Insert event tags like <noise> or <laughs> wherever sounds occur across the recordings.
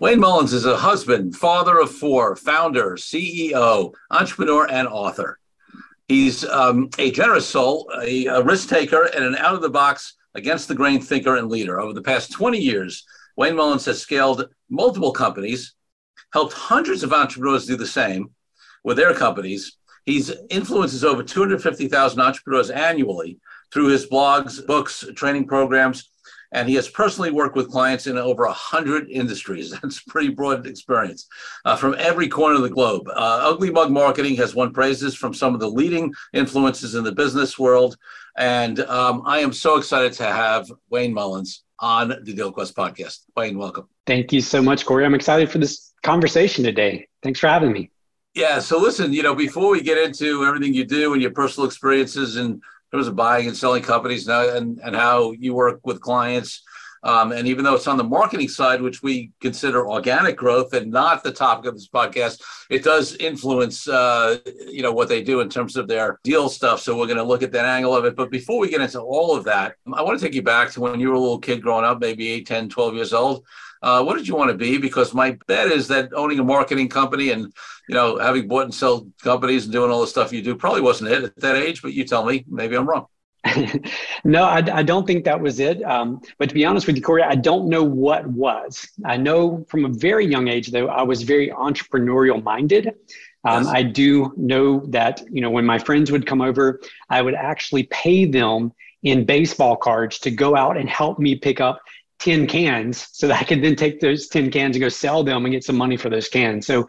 Wayne Mullins is a husband, father of four, founder, CEO, entrepreneur, and author. He's um, a generous soul, a, a risk taker, and an out of the box, against the grain thinker and leader. Over the past 20 years, Wayne Mullins has scaled multiple companies, helped hundreds of entrepreneurs do the same with their companies. He's influences over 250,000 entrepreneurs annually through his blogs, books, training programs, and he has personally worked with clients in over 100 industries. <laughs> That's pretty broad experience uh, from every corner of the globe. Uh, Ugly Mug Marketing has won praises from some of the leading influences in the business world. And um, I am so excited to have Wayne Mullins on the Deal Quest podcast. Wayne, welcome. Thank you so much, Corey. I'm excited for this conversation today. Thanks for having me. Yeah. So listen, you know, before we get into everything you do and your personal experiences and terms of buying and selling companies now and, and how you work with clients. Um, and even though it's on the marketing side, which we consider organic growth and not the topic of this podcast, it does influence, uh, you know, what they do in terms of their deal stuff. So we're going to look at that angle of it. But before we get into all of that, I want to take you back to when you were a little kid growing up, maybe 8, 10, 12 years old. Uh, what did you want to be? Because my bet is that owning a marketing company and you know having bought and sold companies and doing all the stuff you do probably wasn't it at that age. But you tell me, maybe I'm wrong. <laughs> no, I, I, don't think that was it. Um, but to be honest with you, Corey, I don't know what was. I know from a very young age, though, I was very entrepreneurial minded. Um, yes. I do know that you know when my friends would come over, I would actually pay them in baseball cards to go out and help me pick up 10 cans so that I could then take those 10 cans and go sell them and get some money for those cans. So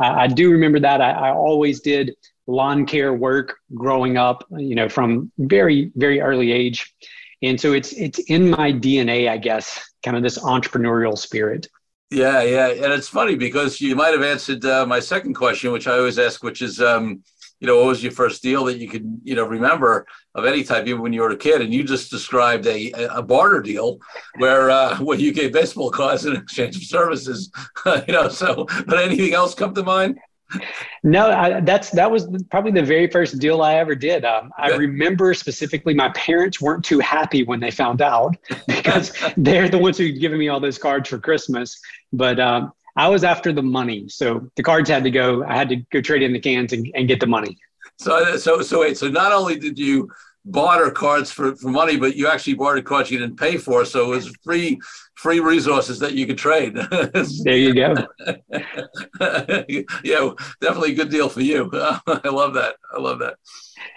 uh, I do remember that. I, I, always did lawn care work growing up, you know, from very, very early age. And so it's it's in my DNA, I guess, kind of this entrepreneurial spirit. Yeah, yeah. And it's funny because you might have answered uh, my second question, which I always ask, which is, um, you know, what was your first deal that you could, you know, remember of any type, even when you were a kid? And you just described a, a barter deal where uh, <laughs> where you gave baseball cards in exchange for services, <laughs> you know. So, but anything else come to mind? No, I, that's that was probably the very first deal I ever did. Um, I remember specifically my parents weren't too happy when they found out <laughs> because they're the ones who'd given me all those cards for Christmas. But um, I was after the money. So the cards had to go. I had to go trade in the cans and, and get the money. So, so, so wait. So not only did you barter cards for, for money, but you actually bartered cards you didn't pay for. So it was free, free resources that you could trade. <laughs> there you go. <laughs> yeah, definitely a good deal for you. <laughs> I love that. I love that.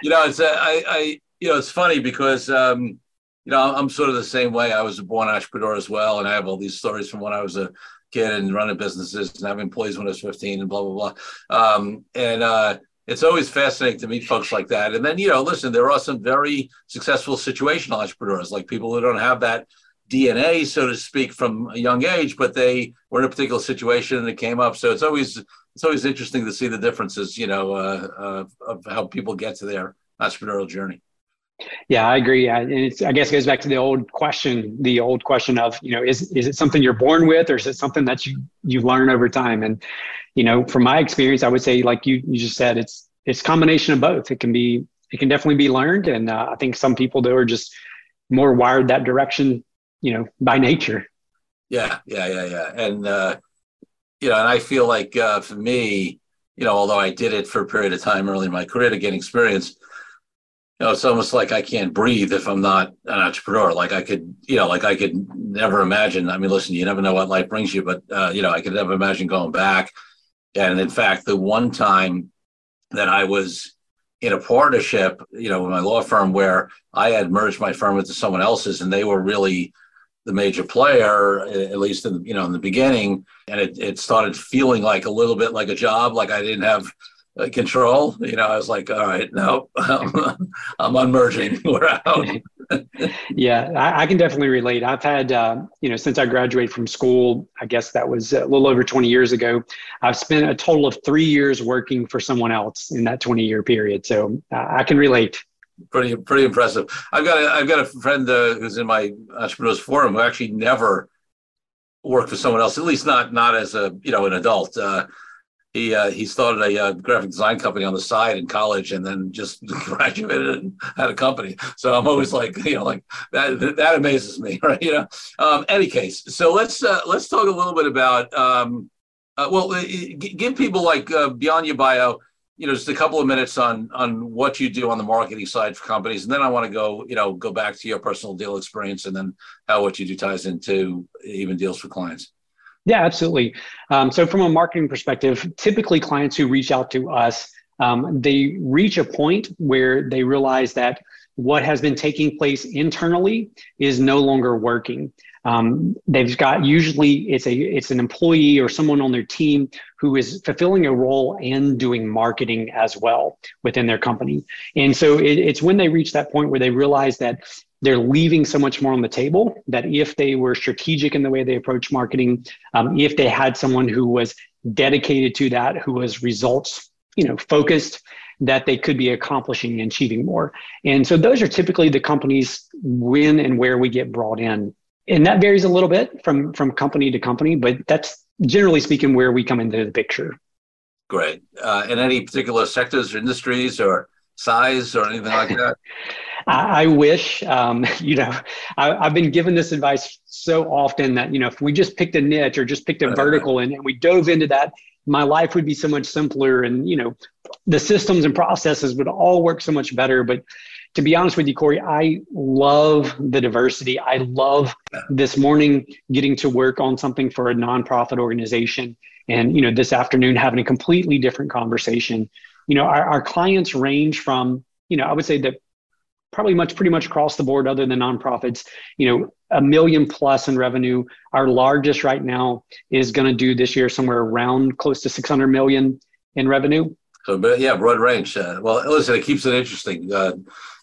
You know, it's, I, I, you know, it's funny because, um, you know, I'm sort of the same way. I was a born entrepreneur as well. And I have all these stories from when I was a kid and running businesses and having employees when I was 15 and blah, blah, blah. Um, and uh, it's always fascinating to meet folks like that. And then, you know, listen, there are some very successful situational entrepreneurs, like people who don't have that DNA, so to speak, from a young age, but they were in a particular situation and it came up. So it's always it's always interesting to see the differences, you know, uh, uh, of how people get to their entrepreneurial journey. Yeah, I agree. And it's, I guess it goes back to the old question, the old question of, you know, is, is it something you're born with or is it something that you, you learn over time? And, you know, from my experience, I would say, like you, you just said, it's, it's combination of both. It can be, it can definitely be learned. And uh, I think some people though are just more wired that direction, you know, by nature. Yeah. Yeah. Yeah. Yeah. And, uh, you know, and I feel like uh, for me, you know, although I did it for a period of time early in my career to gain experience, know, it's almost like I can't breathe if I'm not an entrepreneur. Like I could, you know, like I could never imagine. I mean, listen, you never know what life brings you, but uh, you know, I could never imagine going back And in fact, the one time that I was in a partnership, you know, with my law firm where I had merged my firm into someone else's and they were really the major player, at least in you know, in the beginning. And it, it started feeling like a little bit like a job, like I didn't have control. You know, I was like, all right, no, <laughs> I'm unmerging. <laughs> We're out. <laughs> yeah, I, I, can definitely relate. I've had, uh, you know, since I graduated from school, I guess that was a little over 20 years ago. I've spent a total of three years working for someone else in that 20 year period. So uh, I can relate. Pretty, pretty impressive. I've got a, I've got a friend uh, who's in my entrepreneurs forum who actually never worked for someone else, at least not, not as a, you know, an adult. Uh, he uh, he started a uh, graphic design company on the side in college, and then just <laughs> graduated and had a company. So I'm always like, you know, like that that amazes me, <laughs> right? You know. Um, any case, so let's uh, let's talk a little bit about. Um, uh, well, give people like uh, beyond your bio, you know, just a couple of minutes on on what you do on the marketing side for companies, and then I want to go, you know, go back to your personal deal experience, and then how what you do ties into even deals for clients. Yeah, absolutely. Um, so, from a marketing perspective, typically clients who reach out to us, um, they reach a point where they realize that what has been taking place internally is no longer working. Um, they've got usually it's a it's an employee or someone on their team who is fulfilling a role and doing marketing as well within their company. And so it, it's when they reach that point where they realize that they're leaving so much more on the table that if they were strategic in the way they approach marketing, um, if they had someone who was dedicated to that, who was results, you know, focused, that they could be accomplishing and achieving more. And so those are typically the companies when and where we get brought in. And that varies a little bit from from company to company, but that's generally speaking where we come into the picture. Great. Uh, in any particular sectors or industries or size or anything like that? <laughs> I, I wish, um, <laughs> you know, I, have been given this advice so often that, you know, if we just picked a niche or just picked a vertical and, and we dove into that, my life would be so much simpler and, you know, the systems and processes would all work so much better. But to be honest with you, Corey, I love the diversity. I love this morning getting to work on something for a nonprofit organization. And, you know, this afternoon having a completely different conversation. You know, our, our clients range from, you know, I would say that probably much pretty much across the board other than nonprofits. You know a million plus in revenue. Our largest right now is going to do this year somewhere around close to 600 million in revenue so but yeah broad range uh, well listen it keeps it interesting uh,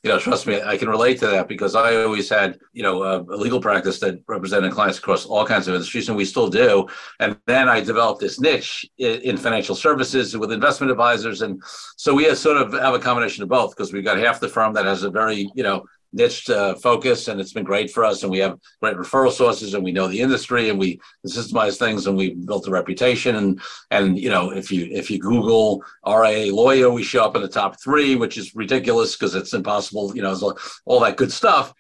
you know, trust me, I can relate to that because I always had, you know, a, a, legal practice that represented clients across all kinds of industries, and we still do. And then I developed this niche in, in financial services with investment advisors, and so we have sort of have a combination of both because we've got half the firm that has a very, you know, niche uh, focus and it's been great for us and we have great referral sources and we know the industry and we systemize things and we built a reputation and and you know if you if you google ria lawyer we show up in the top three which is ridiculous because it's impossible you know all that good stuff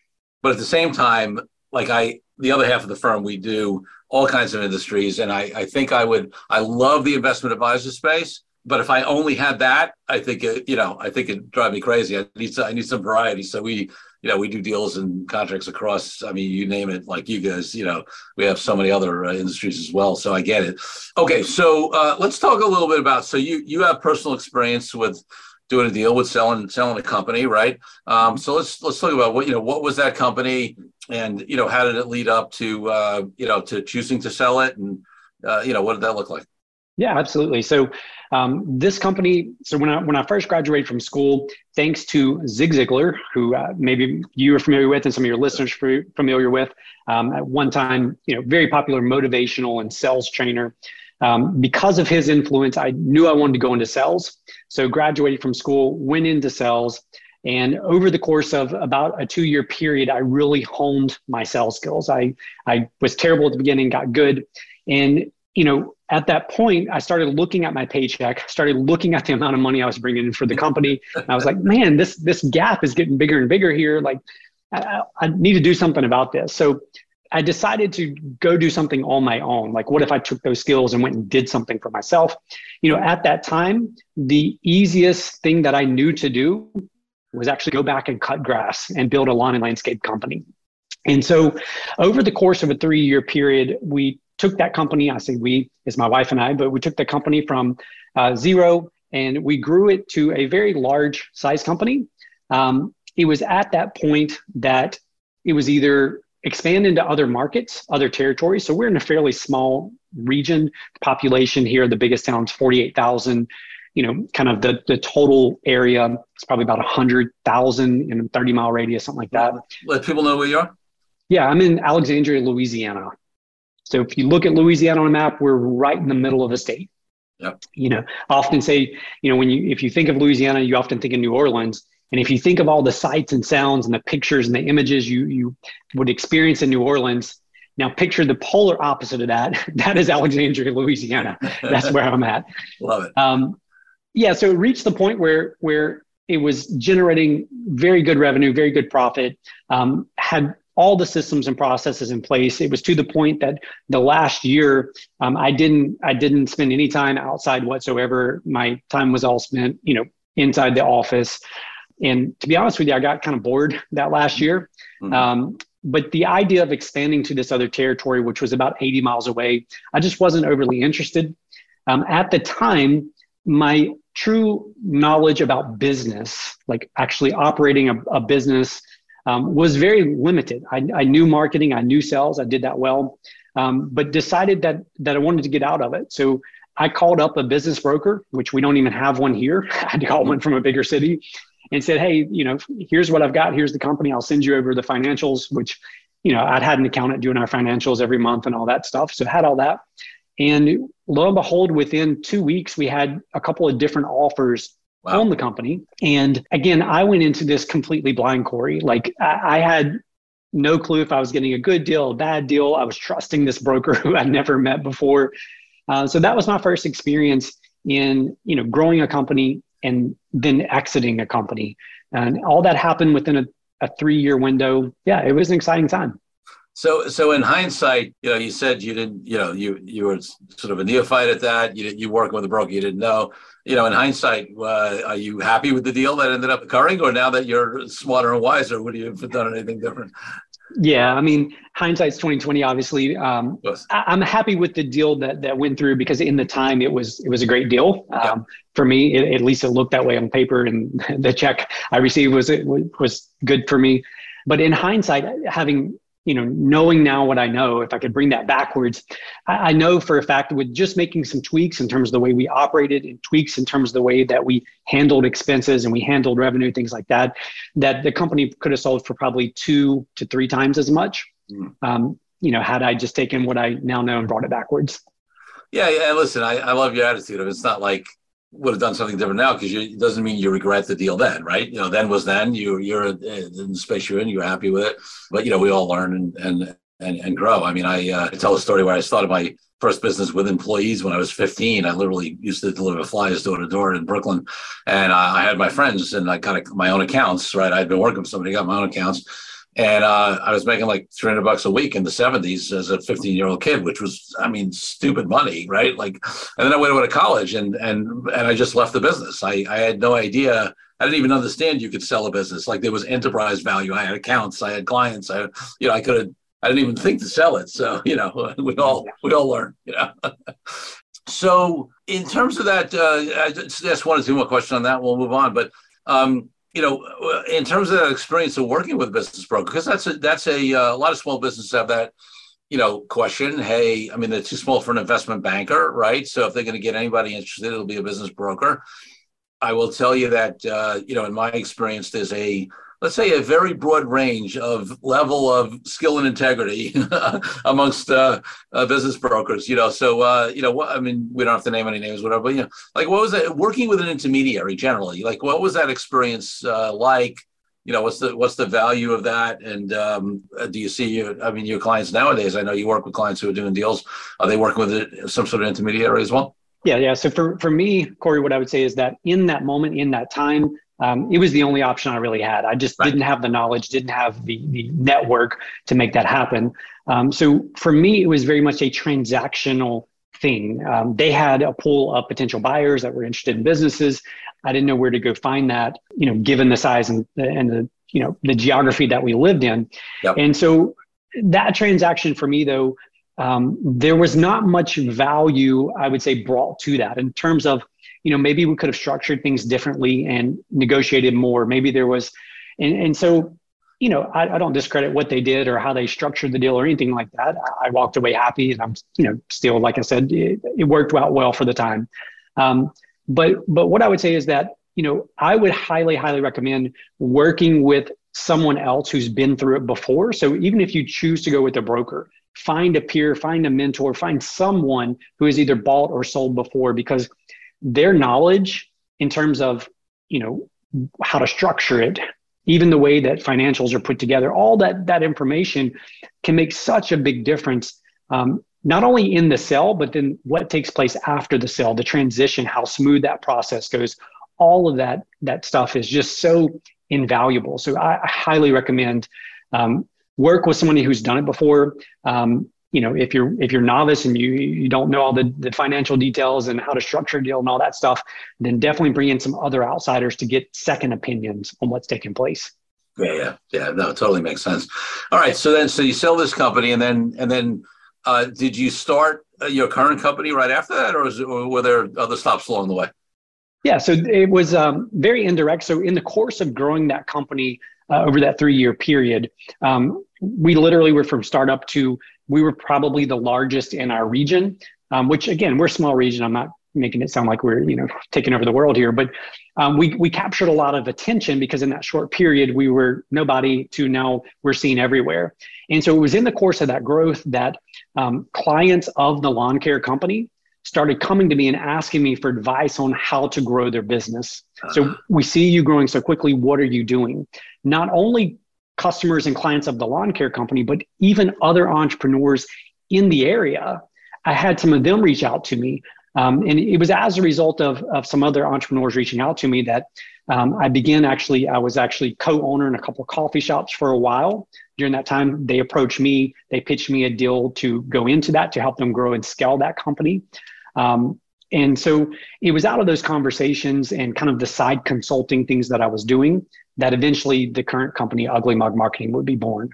but at the same time like i the other half of the firm we do all kinds of industries and i i think i would i love the investment advisor space but if I only had that, I think it, you know, I think it'd drive me crazy. I need I need some variety. So we you know, we do deals and contracts across, I mean, you name it, like you guys, you know, we have so many other uh, industries as well. So I get it. Okay. So uh, let's talk a little bit about, so you, you have personal experience with doing a deal with selling, selling a company, right? Um, so let's, let's talk about what, you know, what was that company and, you know, how did it lead up to, uh, you know, to choosing to sell it? And, uh, you know, what did that look like? Yeah, absolutely. So um, this company, so when I when I first graduated from school, thanks to Zig Ziglar, who uh, maybe you are familiar with and some of your listeners are familiar with, um, at one time, you know, very popular motivational and sales trainer. Um, because of his influence, I knew I wanted to go into sales. So graduated from school, went into sales. And over the course of about a two year period, I really honed my sales skills. I, I was terrible at the beginning, got good. And you know, at that point, I started looking at my paycheck, started looking at the amount of money I was bringing in for the company. I was like, man, this this gap is getting bigger and bigger here. Like, I, I need to do something about this. So I decided to go do something on my own. Like, what if I took those skills and went and did something for myself? You know, at that time, the easiest thing that I knew to do was actually go back and cut grass and build a lawn and landscape company. And so, over the course of a three year period, we took that company. I say we is my wife and I, but we took the company from uh, zero and we grew it to a very large size company. Um, it was at that point that it was either expand into other markets, other territories. So we're in a fairly small region. Population here, the biggest town's 48,000. You know, kind of the, the total area is probably about 100,000 in a 30 mile radius, something like that. Let people know where you are. Yeah, I'm in Alexandria, Louisiana. So if you look at Louisiana on a map, we're right in the middle of the state. Yep. You know, I often say, you know, when you if you think of Louisiana, you often think of New Orleans. And if you think of all the sights and sounds and the pictures and the images you you would experience in New Orleans, now picture the polar opposite of that. <laughs> That is Alexandria, Louisiana. That's where I'm at. <laughs> Love it. Um, yeah, so it reached the point where where it was generating very good revenue, very good profit. Um, had all the systems and processes in place. It was to the point that the last year um, I didn't I didn't spend any time outside whatsoever. My time was all spent, you know, inside the office. And to be honest with you, I got kind of bored that last year. Mm-hmm. Um, but the idea of expanding to this other territory, which was about 80 miles away, I just wasn't overly interested. Um, at the time, my true knowledge about business, like actually operating a, a business, um, was very limited. I, I, knew marketing, I knew sales, I did that well, um, but decided that that I wanted to get out of it. So I called up a business broker, which we don't even have one here. <laughs> I had to call one from a bigger city, and said, "Hey, you know, here's what I've got. Here's the company. I'll send you over the financials." Which, you know, I'd had an accountant doing our financials every month and all that stuff, so had all that. And lo and behold, within two weeks, we had a couple of different offers wow. own the company. And again, I went into this completely blind, Corey. Like I, I had no clue if I was getting a good deal, a bad deal. I was trusting this broker <laughs> who I'd never met before. Uh, so that was my first experience in you know growing a company and then exiting a company, and all that happened within a, a three year window. Yeah, it was an exciting time. So, so in hindsight, you know, you said you didn't, you know, you you were sort of a neophyte at that. You you working with a broker, you didn't know. You know, in hindsight, uh, are you happy with the deal that ended up occurring, or now that you're smarter and wiser, would you have done anything different? Yeah, I mean, hindsight's twenty twenty. Obviously, um, yes. I, am happy with the deal that that went through because in the time it was it was a great deal yeah. um, for me. It, at least it looked that way on paper, and <laughs> the check I received was it was good for me. But in hindsight, having you know, knowing now what I know, if I could bring that backwards, I, I, know for a fact with just making some tweaks in terms of the way we operated and tweaks in terms of the way that we handled expenses and we handled revenue, things like that, that the company could have sold for probably two to three times as much. Mm. Um, you know, had I just taken what I now know and brought it backwards. Yeah, yeah. Listen, I, I love your attitude. It's not like would have done something different now because it doesn't mean you regret the deal then, right? You know, then was then. You you're in the space you're in. You're happy with it, but you know, we all learn and and and, and grow. I mean, I, uh, I tell a story where I started my first business with employees when I was 15. I literally used to deliver flyers door to door in Brooklyn, and I had my friends and I got my own accounts. Right, I'd been working with somebody, got my own accounts and uh, I was making like 300 bucks a week in the 70s as a 15 year old kid, which was, I mean, stupid money, right? Like, and then I went away to college and and and I just left the business. I I had no idea. I didn't even understand you could sell a business. Like there was enterprise value. I had accounts. I had clients. I, you know, I could have. I didn't even think to sell it. So you know, <laughs> we all we all learn. You know. <laughs> so in terms of that, uh, I just wanted two more questions on that. We'll move on, but. Um, you know, in terms of that experience of working with business broker, because that's a that's a, uh, a lot of small businesses have that, you know, question. Hey, I mean, they're too small for an investment banker, right? So if they're going to get anybody interested, it'll be a business broker. I will tell you that, uh, you know, in my experience, there's a let's say a very broad range of level of skill and integrity <laughs> amongst uh, uh, business brokers you know? So uh, you know what i mean we don't have to name any names whatever but you know like what was that working with an intermediary generally like what was that experience uh, like? You know what's the what's the value of that? And um, do you see your i mean your clients nowadays i know you work with clients who are doing deals are they working with some sort of intermediary as well? Yeah yeah. So for for me corey what i would say is that in that moment in that time um, it was the only option I really had. I just right. didn't have the knowledge, didn't have the, the network to make that happen. Um, so for me, it was very much a transactional thing. Um, they had a pool of potential buyers that were interested in businesses. I didn't know where to go find that, you know, given the size and, and the, you know, the geography that we lived in. Yep. And so that transaction for me, though, um, there was not much value, I would say, brought to that in terms of, you know, maybe we could have structured things differently and negotiated more. Maybe there was, and, and so, you know, I, I don't discredit what they did or how they structured the deal or anything like that. I, I walked away happy and I'm, you know, still, like I said, it, it worked out well for the time. Um, but, but what I would say is that, you know, I would highly, highly recommend working with someone else who's been through it before. So even if you choose to go with a broker, find a peer, find a mentor, find someone who has either bought or sold before because their knowledge in terms of, you know, how to structure it, even the way that financials are put together, all that that information can make such a big difference. Um, not only in the sale, but then what takes place after the sale, the transition, how smooth that process goes. All of that that stuff is just so invaluable. So I, I highly recommend um, work with somebody who's done it before. Um, you know, if you're if you're novice and you you don't know all the, the financial details and how to structure a deal and all that stuff, then definitely bring in some other outsiders to get second opinions on what's taking place. Yeah, yeah, yeah. No, totally makes sense. All right, so then so you sell this company and then and then uh, did you start uh, your current company right after that, or, it, or were there other stops along the way? Yeah, so it was um, very indirect. So in the course of growing that company uh, over that three year period, um, we literally were from startup to we were probably the largest in our region. Um, which again, we're a small region. I'm not making it sound like we're you know taking over the world here, but um, we we captured a lot of attention because in that short period we were nobody to now we're seen everywhere. And so it was in the course of that growth that um, clients of the lawn care company started coming to me and asking me for advice on how to grow their business. Uh-huh. So we see you growing so quickly. What are you doing? Not only customers and clients of the lawn care company, but even other entrepreneurs in the area. I had some of them reach out to me. Um, and it was as a result of, of some other entrepreneurs reaching out to me that um, I began actually, I was actually co owner in a couple of coffee shops for a while. During that time, they approached me, they pitched me a deal to go into that to help them grow and scale that company. Um, and so it was out of those conversations and kind of the side consulting things that I was doing that eventually the current company, Ugly Mug Marketing, would be born.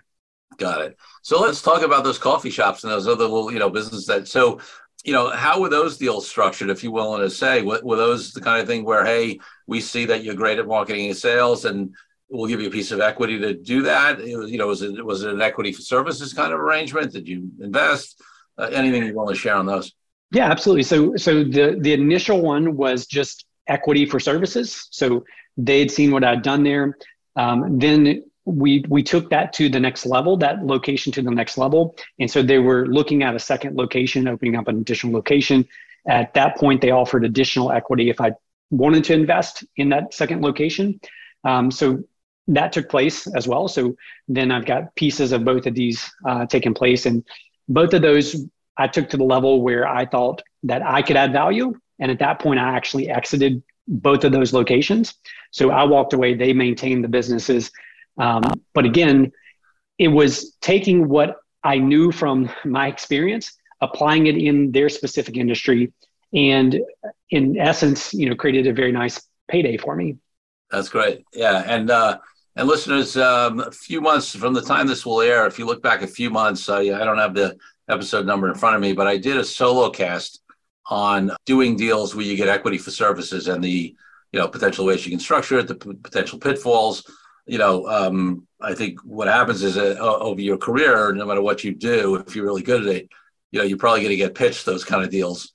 Got it. So let's talk about those coffee shops and those other little, you know, businesses that. So, you know, how were those deals structured, if you're willing to say? Were, were those the kind of thing where, hey, we see that you're great at marketing and sales, and we'll give you a piece of equity to do that? It was, you know, was it was it an equity for services kind of arrangement? Did you invest? Uh, anything you want to share on those? Yeah, absolutely. So, so the the initial one was just equity for services. So they had seen what I'd done there. Um, then we we took that to the next level, that location to the next level, and so they were looking at a second location, opening up an additional location. At that point, they offered additional equity if I wanted to invest in that second location. Um, so that took place as well. So then I've got pieces of both of these uh, taking place, and both of those I took to the level where I thought that I could add value. And at that point, I actually exited both of those locations. So I walked away, they maintained the businesses. Um, but again, it was taking what I knew from my experience, applying it in their specific industry, and in essence, you know, created a very nice payday for me. That's great. Yeah. And, uh, and listeners, um, a few months from the time this will air, if you look back a few months, uh, I don't have the episode number in front of me, but I did a solo cast on doing deals where you get equity for services and the you know potential ways you can structure it, the p- potential pitfalls. You know, um, I think what happens is uh, over your career, no matter what you do, if you're really good at it, you know, you're probably going to get pitched those kind of deals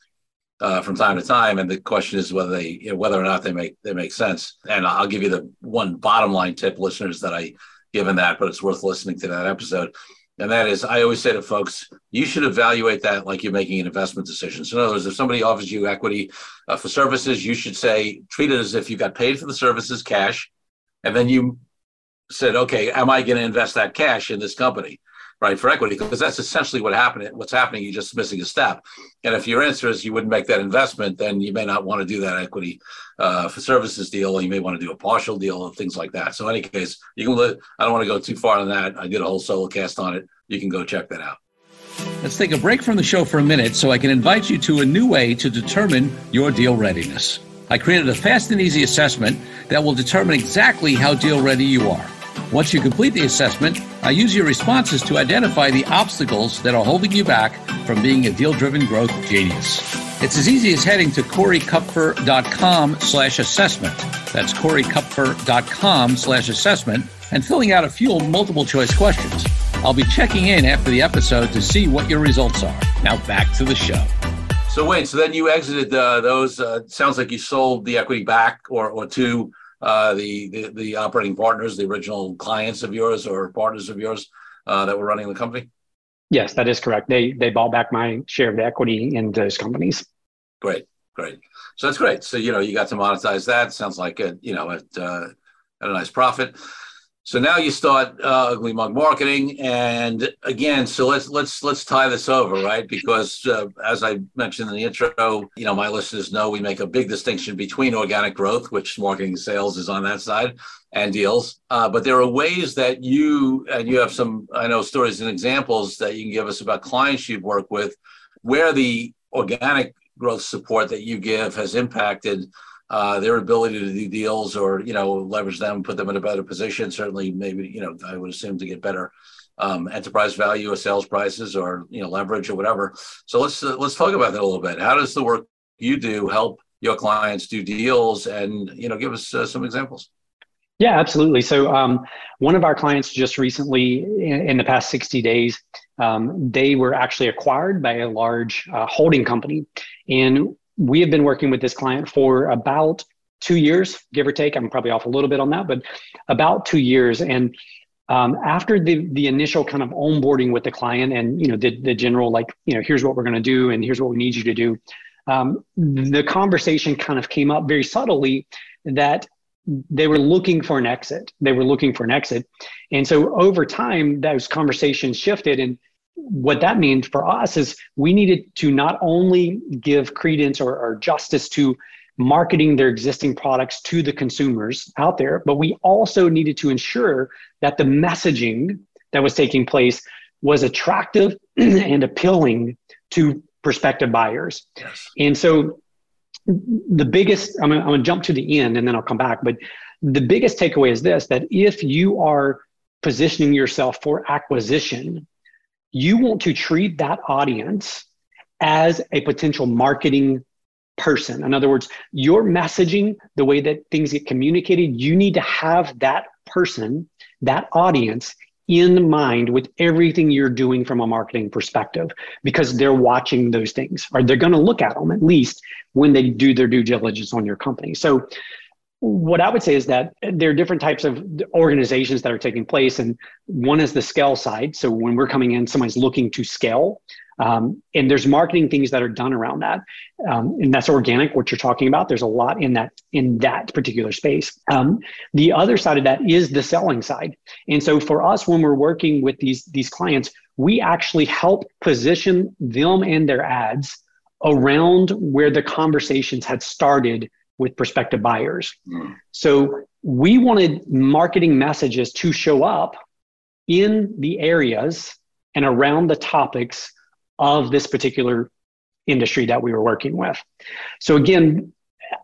uh, from time to time, and the question is whether they, you know, whether or not they make they make sense. And I'll give you the one bottom line tip, listeners, that I given that, but it's worth listening to that episode and that is, I always say to folks, you should evaluate that like you're making an investment decision. So, in other words, if somebody offers you equity uh, for services, you should say, treat it as if you got paid for the services cash. And then you said, okay, am I going to invest that cash in this company? Right, for equity, because that's essentially what happened. What's happening, you're just missing a step. And if your answer is you wouldn't make that investment, then you may not want to do that equity uh, for services deal, you may want to do a partial deal and things like that. So, in any case, you can. I don't want to go too far on that. I did a whole solo cast on it. You can go check that out. Let's take a break from the show for a minute so I can invite you to a new way to determine your deal readiness. I created a fast and easy assessment that will determine exactly how deal ready you are. Once you complete the assessment, I use your responses to identify the obstacles that are holding you back from being a deal-driven growth genius. It's as easy as heading to coreykupfer.com slash assessment. That's coreykupfer.com slash assessment and filling out a few multiple choice questions. I'll be checking in after the episode to see what your results are. Now back to the show. So wait, so then you exited uh, those. Uh, sounds like you sold the equity back or or to uh, the, the, the operating partners, the original clients of yours or partners of yours uh, that were running the company. Yes, that is correct. They they bought back my share of the equity in those companies. Great, great. So that's great. So you know you got to monetize that. Sounds like a you know at, uh, at a nice profit. So now you start uh, Ugly Mug Marketing, and again, so let's let's let's tie this over, right? Because uh, as I mentioned in the intro, you know, my listeners know we make a big distinction between organic growth, which marketing sales is on that side, and deals. Uh, but there are ways that you and you have some, I know, stories and examples that you can give us about clients you've worked with, where the organic growth support that you give has impacted uh, their ability to do deals or you know leverage them, put them in a better position. Certainly, maybe you know I would assume to get better um, enterprise value or sales prices or you know leverage or whatever. So let's uh, let's talk about that a little bit. How does the work you do help your clients do deals? And you know, give us uh, some examples. Yeah, absolutely. So, um, one of our clients just recently, in, in the past 60 days, um, they were actually acquired by a large uh, holding company. And we have been working with this client for about two years, give or take. I'm probably off a little bit on that, but about two years. And um, after the the initial kind of onboarding with the client, and you know the the general like you know here's what we're going to do, and here's what we need you to do. Um, the conversation kind of came up very subtly that they were looking for an exit. They were looking for an exit, and so over time, those conversations shifted and what that means for us is we needed to not only give credence or, or, justice to marketing their existing products to the consumers out there, but we also needed to ensure that the messaging that was taking place was attractive <clears throat> and appealing to prospective buyers. Yes. And so the biggest, I'm gonna, I'm gonna jump to the end and then I'll come back, but the biggest takeaway is this that if you are positioning yourself for acquisition, you want to treat that audience as a potential marketing person. In other words, your messaging, the way that things get communicated, you need to have that person, that audience in mind with everything you're doing from a marketing perspective because they're watching those things or they're going to look at them at least when they do their due diligence on your company. So what I would say is that there are different types of organizations that are taking place, and one is the scale side. So when we're coming in, somebody's looking to scale, um, and there's marketing things that are done around that, um, and that's organic. What you're talking about, there's a lot in that in that particular space. Um, the other side of that is the selling side, and so for us, when we're working with these these clients, we actually help position them and their ads around where the conversations had started with prospective buyers. Mm. So we wanted marketing messages to show up in the areas and around the topics of this particular industry that we were working with. So again,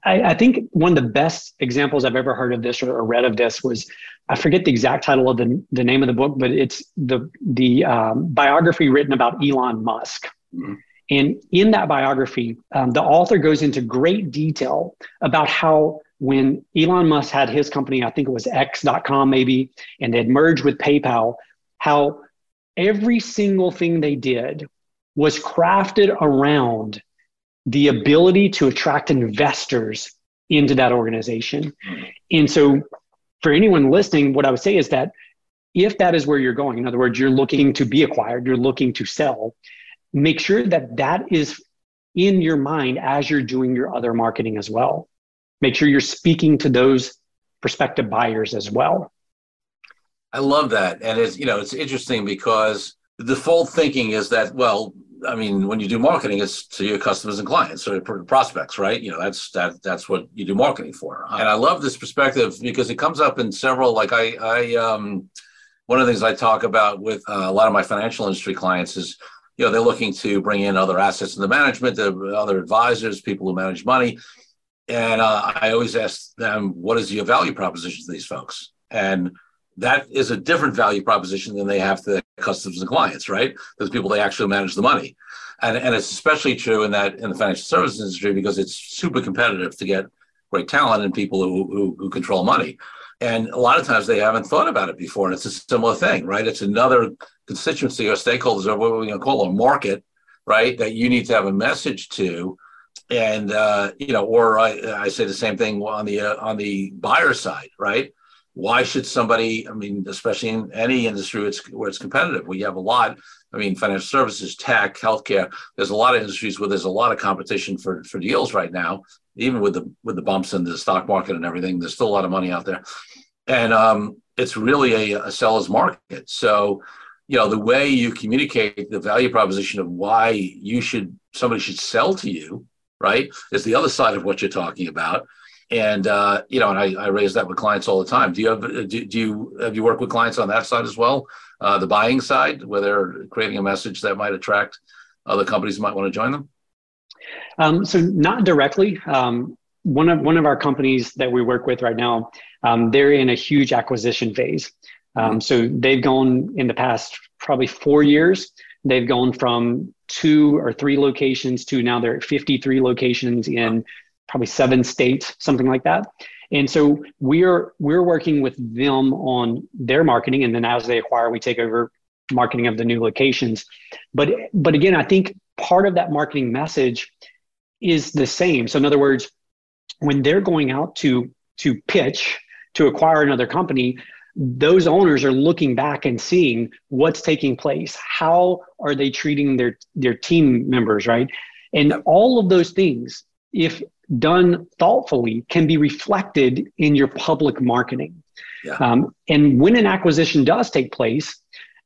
I, I think one of the best examples I've ever heard of this or, or, read of this was I forget the exact title of the, the name of the book, but it's the the um, biography written about Elon Musk. Mm-hmm. And in that biography, um, the author goes into great detail about how when Elon Musk had his company, I think it was X.com maybe, and they had merged with PayPal, how every single thing they did was crafted around the ability to attract investors into that organization. And so, for anyone listening, what I would say is that if that is where you're going, in other words, you're looking to be acquired, you're looking to sell, make sure that that is in your mind as you're doing your other marketing as well. Make sure you're speaking to those prospective buyers as well. I love that. And it's, you know, it's interesting because the default thinking is that, well, I mean, when you do marketing, it's to your customers and clients or prospects, right? You know, that's that that's what you do marketing for. And I love this perspective because it comes up in several. Like I, I, um, one of the things I talk about with uh, a lot of my financial industry clients is you know, they're looking to bring in other assets in the management, other advisors, people who manage money. And uh, I always ask them, what is your value proposition to these folks? And that is a different value proposition than they have to customers and clients, right? Those people they actually manage the money, and and it's especially true in that in the financial services industry because it's super competitive to get great talent and people who, who, who control money. And a lot of times they haven't thought about it before, and it's a similar thing, right? It's another constituency or stakeholders or what we're going to call a market, right? That you need to have a message to, and uh, you know, or I, I say the same thing on the uh, on the buyer side, right? why should somebody i mean especially in any industry where it's, where it's competitive we have a lot i mean financial services tech healthcare there's a lot of industries where there's a lot of competition for for deals right now even with the with the bumps in the stock market and everything there's still a lot of money out there and um, it's really a, a seller's market so you know the way you communicate the value proposition of why you should somebody should sell to you right is the other side of what you're talking about and uh, you know, and I, I raise that with clients all the time. Do you have do, do you have you worked with clients on that side as well, uh, the buying side, where they're creating a message that might attract other companies might want to join them? Um, so not directly. Um, one of one of our companies that we work with right now, um, they're in a huge acquisition phase. Um, mm-hmm. So they've gone in the past probably four years. They've gone from two or three locations to now they're at 53 locations in probably seven states, something like that. And so we're we're working with them on their marketing, and then as they acquire, we take over marketing of the new locations. But but again, I think part of that marketing message is the same. So in other words, when they're going out to to pitch to acquire another company, those owners are looking back and seeing what's taking place. How are they treating their their team members, right? And all of those things, if done thoughtfully can be reflected in your public marketing. Yeah. Um, and when an acquisition does take place,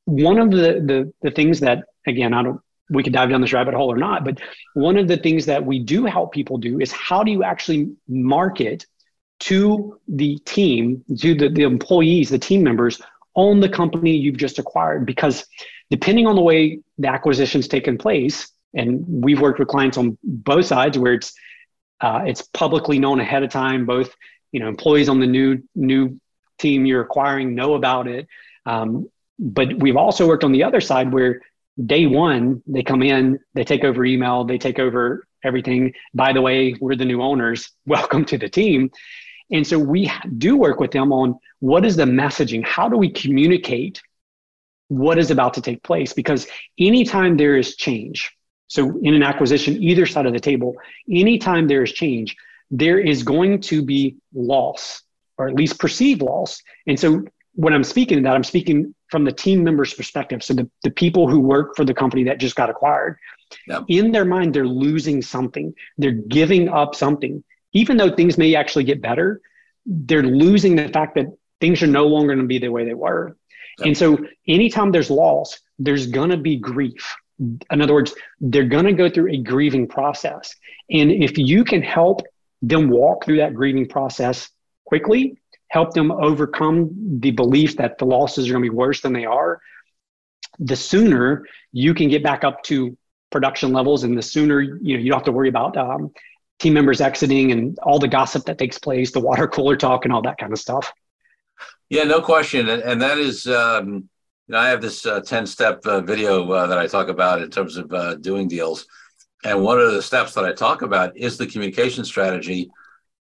one of the, the the things that again I don't we could dive down this rabbit hole or not, but one of the things that we do help people do is how do you actually market to the team, to the, the employees, the team members on the company you've just acquired? Because depending on the way the acquisition's taken place, and we've worked with clients on both sides where it's uh, it's publicly known ahead of time. Both you know employees on the new new team you're acquiring know about it. Um, but we've also worked on the other side where day one they come in, they take over email, they take over everything. By the way, we're the new owners. <laughs> Welcome to the team. And so we do work with them on what is the messaging? How do we communicate what is about to take place? Because anytime there is change, so in an acquisition, either side of the table, anytime there is change, there is going to be loss or at least perceived loss. And so when I'm speaking to that, I'm speaking from the team members' perspective. So the, the people who work for the company that just got acquired, yep. in their mind, they're losing something. They're giving up something. Even though things may actually get better, they're losing the fact that things are no longer going to be the way they were. Yep. And so anytime there's loss, there's going to be grief in other words, they're going to go through a grieving process. And if you can help them walk through that grieving process quickly, help them overcome the belief that the losses are going to be worse than they are, the sooner you can get back up to production levels and the sooner you know you don't have to worry about um, team members exiting and all the gossip that takes place the water cooler talk and all that kind of stuff yeah no question and, and that is um, you know, I have this uh, 10 step uh, video uh, that I talk about in terms of uh, doing deals. And one of the steps that I talk about is the communication strategy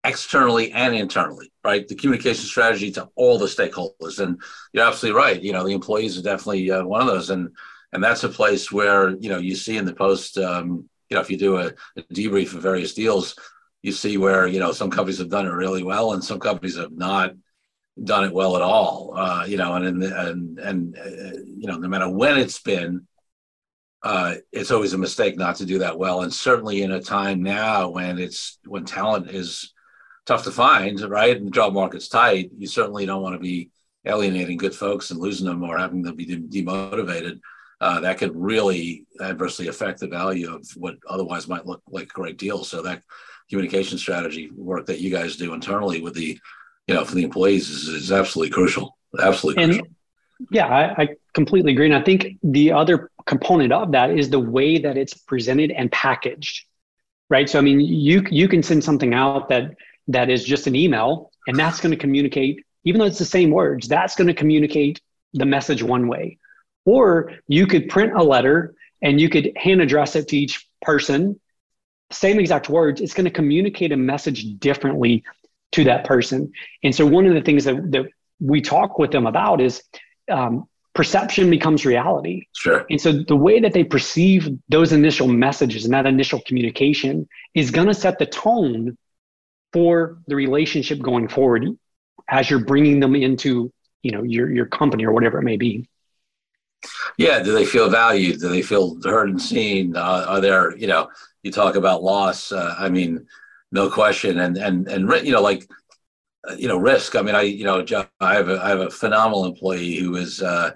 externally and internally, right? The communication strategy to all the stakeholders. And you're absolutely right. You know, the employees are definitely uh, one of those. And, and that's a place where, you know, you see in the post, um, you know, if you do a, a debrief of various deals, you see where, you know, some companies have done it really well and some companies have not done it well at all. Uh, you know, and and and uh, you know, no matter when it's been, uh, it's always a mistake not to do that well. And certainly in a time now when it's when talent is tough to find, right, and the job market's tight, you certainly don't want to be alienating good folks and losing them or having them be demotivated. Uh, that could really adversely affect the value of what otherwise might look like a great deal. So that communication strategy work that you guys do internally with the you know, for the employees is, is absolutely crucial. Absolutely and, crucial. Yeah, I, I completely agree. And I think the other component of that is the way that it's presented and packaged. Right. So I mean, you you can send something out that that is just an email, and that's going to communicate even though it's the same words, that's going to communicate the message one way. Or you could print a letter and you could hand address it to each person, same exact words, it's going to communicate a message differently to that person. And so, one of the things that, that we talk with them about is um, perception becomes reality. Sure. And so, the way that they perceive those initial messages and that initial communication is going to set the tone for the relationship going forward as you're bringing them into you know your your company or whatever it may be yeah do they feel valued? Do they feel heard and seen? Uh, are there you know you talk about loss uh, i mean no question. And and and you know like uh, you know risk. I mean i you know i have a, I have a phenomenal employee who is uh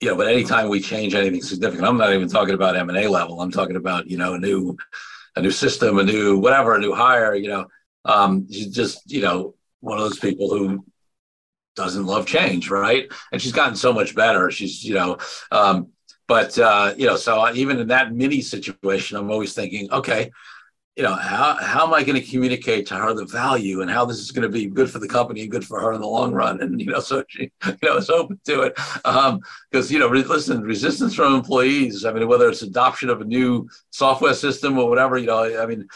you know but anytime we change anything significant i'm not even talking about m&a level. I'm talking about you know a new a new system a new whatever a new hire you know. Um just you know one of those people who doesn't love change, right? And she's gotten so much better. She's, you know, um, but uh, you know, so even in that mini situation, I'm always thinking, okay, you know, how how am I going to communicate to her the value and how this is going to be good for the company and good for her in the long run? And you know, so she, you know, is open to it because um, you know, re- listen, resistance from employees. I mean, whether it's adoption of a new software system or whatever, you know, I mean,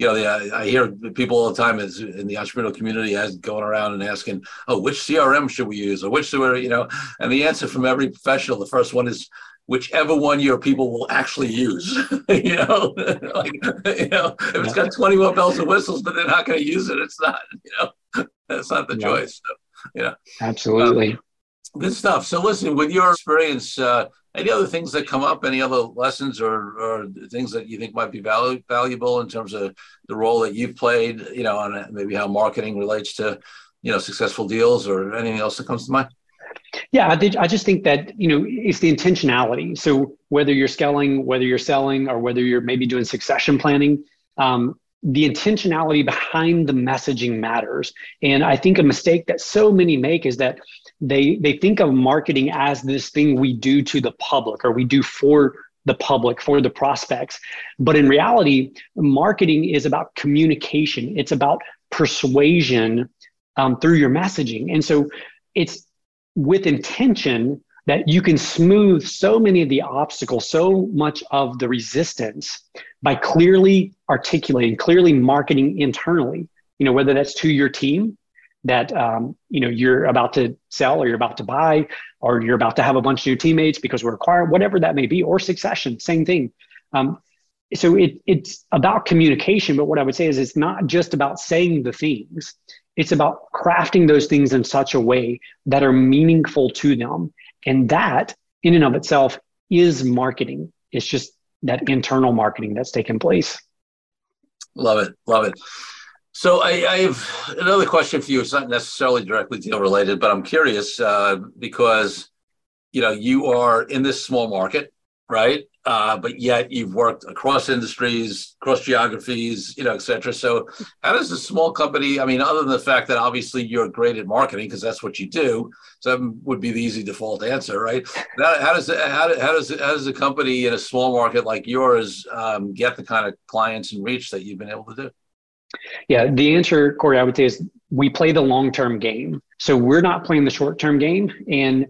you know, the, I hear people all the time is in the entrepreneurial community as going around and asking, oh, which CRM should we use or which, you know, and the answer from every professional, the first one is whichever one your people will actually use. <laughs> you know, <laughs> like, you know, if it's got 20 more bells and whistles, but they're not going to use it, it's not, <laughs> you know, that's not the yeah. choice. So, yeah. Absolutely. Um, good stuff. So listen, with your experience, uh, any other things that come up? Any other lessons or, or things that you think might be valu- valuable in terms of the role that you've played? You know, and maybe how marketing relates to you know successful deals or anything else that comes to mind. Yeah, I, did, I just think that you know it's the intentionality. So whether you're scaling, whether you're selling, or whether you're maybe doing succession planning, um, the intentionality behind the messaging matters. And I think a mistake that so many make is that they they think of marketing as this thing we do to the public or we do for the public for the prospects. But in reality marketing is about communication. It's about persuasion um, through your messaging. And so it's with intention that you can smooth so many of the obstacles so much of the resistance by clearly articulating clearly marketing internally. You know whether that's to your team that um, you know you're about to sell or you're about to buy or you're about to have a bunch of new teammates because we're acquiring whatever that may be or succession same thing. Um, so it, it's about communication but what i would say is it's not just about saying the things. It's about crafting those things in such a way that are meaningful to them. And that in and of itself is marketing. It's just that internal marketing that's taken place. Love it. Love it so I, I, have another question for you. It's not necessarily directly deal related, but I'm curious uh, because you know you are in this small market, right? Uh, but yet you've worked across industries, across geographies, you know, et cetera. So how does a small company? I mean, other than the fact that obviously you're great at marketing because that's what you do, so that would be the easy default answer, right? How, does how, how does how does a company in a small market like yours um, get the kind of clients and reach that you've been able to do? Yeah, the answer, Corey, I would say is we play the long term game. So we're not playing the short term game. And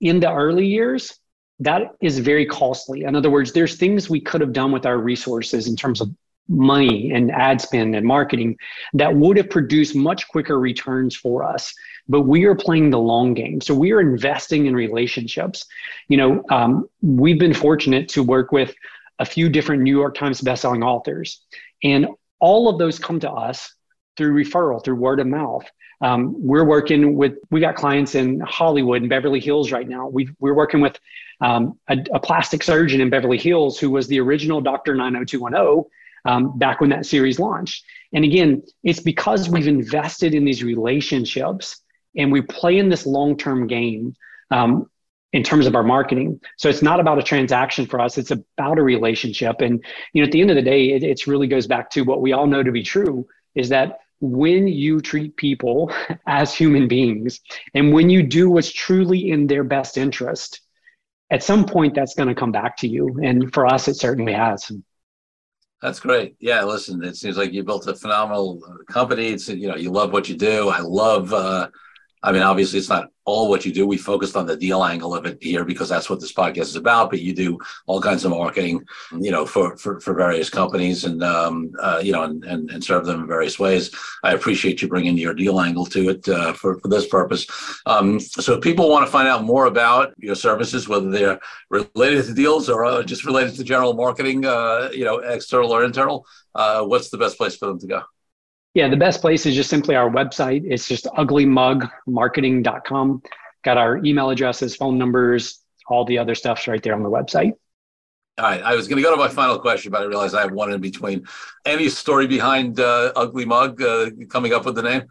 in the early years, that is very costly. In other words, there's things we could have done with our resources in terms of money and ad spend and marketing that would have produced much quicker returns for us. But we are playing the long game. So we are investing in relationships. You know, um, we've been fortunate to work with a few different New York Times bestselling authors. And all of those come to us through referral, through word of mouth. Um, we're working with, we got clients in Hollywood and Beverly Hills right now. we are working with um, a, a, plastic surgeon in Beverly Hills who was the original Dr. 90210 um, back when that series launched. And again, it's because we've invested in these relationships and we play in this long term game. Um, in terms of our marketing. So it's not about a transaction for us, it's about a relationship. And you know, at the end of the day, it it's really goes back to what we all know to be true is that when you treat people <laughs> as human beings and when you do what's truly in their best interest, at some point that's going to come back to you. And for us, it certainly has. That's great. Yeah, listen, it seems like you built a phenomenal uh, company. It's you know you love what you do. I love uh, I mean, obviously, it's not all what you do. We focused on the deal angle of it here because that's what this podcast is about. But you do all kinds of marketing, you know, for for, for various companies and um, uh, you know, and, and, and serve them in various ways. I appreciate you bringing your deal angle to it uh, for for this purpose. Um, so, if people want to find out more about your services, whether they're related to deals or uh, just related to general marketing, uh, you know, external or internal, uh, what's the best place for them to go? Yeah, the best place is just simply our website. It's just uglymugmarketing.com. Got our email addresses, phone numbers, all the other stuff's right there on the website. All right. I was going to go to my final question, but I realized I have one in between. Any story behind uh, Ugly Mug uh, coming up with the name?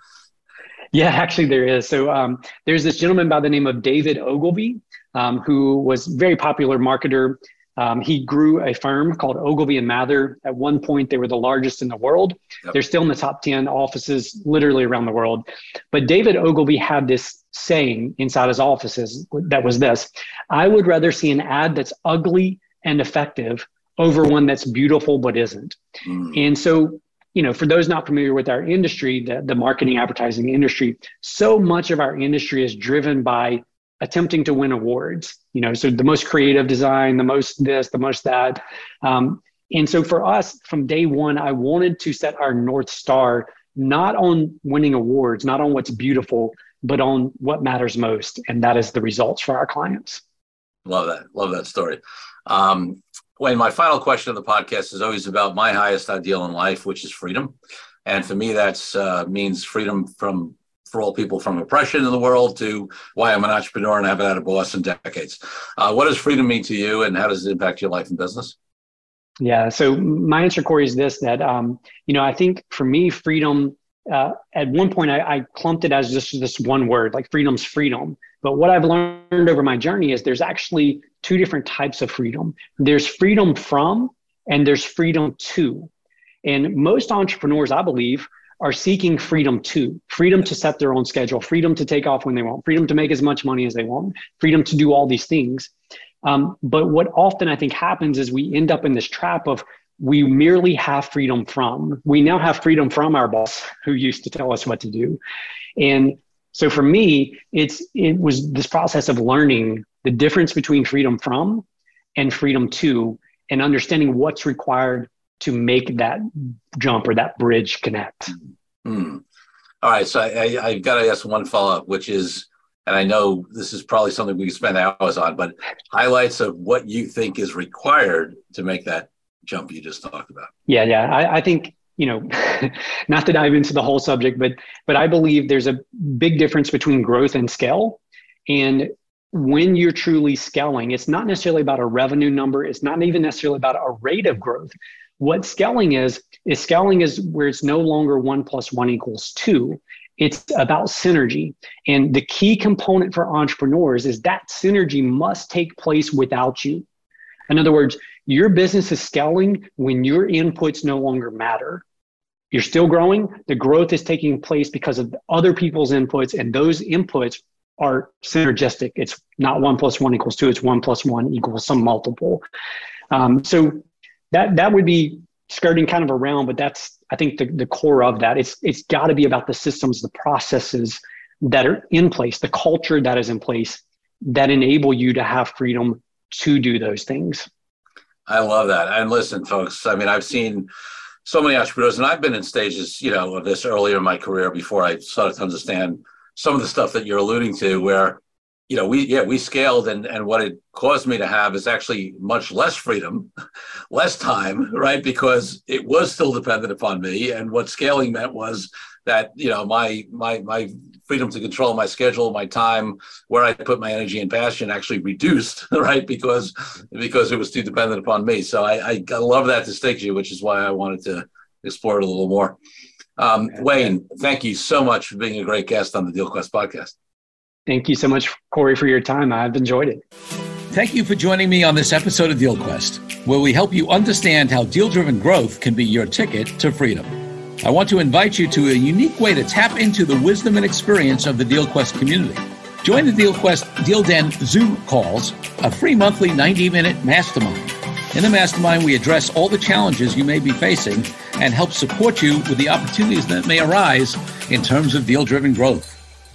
Yeah, actually, there is. So um, there's this gentleman by the name of David Ogilvy, um, who was very popular marketer um, he grew a firm called Ogilvy and Mather. At one point, they were the largest in the world. Yep. They're still in the top 10 offices literally around the world. But David Ogilvy had this saying inside his offices that was this I would rather see an ad that's ugly and effective over one that's beautiful but isn't. Mm. And so, you know, for those not familiar with our industry, the, the marketing advertising industry, so much of our industry is driven by attempting to win awards you know so the most creative design the most this the most that. Um, and so for us from day one i wanted to set our north star not on winning awards not on what's beautiful but on what matters most and that is the results for our clients. Love that. Love that story. Um, Wayne, my final question of the podcast is always about my highest ideal in life, which is freedom. And for me, that's uh, means freedom from for all people from oppression in the world to why I'm an entrepreneur and I haven't had a boss in decades. Uh, what does freedom mean to you, and how does it impact your life and business? Yeah. So my answer, Corey, is this: that um, you know, I think for me, freedom. Uh, at one point, I, I clumped it as just this one word, like freedom's freedom. But what I've learned over my journey is there's actually two different types of freedom. There's freedom from, and there's freedom to. And most entrepreneurs, I believe, are seeking freedom too freedom to set their own schedule, freedom to take off when they want, freedom to make as much money as they want, freedom to do all these things. Um, but what often I think happens is we end up in this trap of we merely have freedom from. We now have freedom from our boss who used to tell us what to do. And so for me, it's it was this process of learning the difference between freedom from and freedom to and understanding what's required to make that jump or that bridge connect. Mm. All right. So I, I, have got to ask one follow up, which is, and I know this is probably something we can spend hours on, but highlights of what you think is required to make that jump you just talked about. Yeah. Yeah. I, I think, you know, <laughs> not to dive into the whole subject, but, but I believe there's a big difference between growth and scale. And when you're truly scaling, it's not necessarily about a revenue number. It's not even necessarily about a rate of growth. What scaling is, is scaling is where it's no longer one plus one equals two. It's about synergy. And the key component for entrepreneurs is that synergy must take place without you. In other words, your business is scaling when your inputs no longer matter. You're still growing. The growth is taking place because of other people's inputs, and those inputs are synergistic. It's not one plus one equals two, it's one plus one equals some multiple. Um, so that that would be skirting kind of around, but that's I think the, the core of that. It's it's got to be about the systems, the processes that are in place, the culture that is in place that enable you to have freedom to do those things. I love that. And listen, folks, I mean, I've seen so many entrepreneurs, and I've been in stages, you know, of this earlier in my career before I started to understand some of the stuff that you're alluding to, where you know, we yeah, we scaled and and what it caused me to have is actually much less freedom, <laughs> less time, right? Because it was still dependent upon me. And what scaling meant was that, you know, my my my freedom to control my schedule, my time, where I put my energy and passion actually reduced, <laughs> right? Because because it was too dependent upon me. So I, I, I love that distinction, which is why I wanted to explore it a little more. Um, Wayne, thank you so much for being a great guest on the DealQuest podcast. Thank you so much, Corey, for your time. I've enjoyed it. Thank you for joining me on this episode of DealQuest, where we help you understand how deal driven growth can be your ticket to freedom. I want to invite you to a unique way to tap into the wisdom and experience of the DealQuest community. Join the DealQuest Deal Den Zoom calls, a free monthly 90 minute mastermind. In the mastermind, we address all the challenges you may be facing and help support you with the opportunities that may arise in terms of deal driven growth.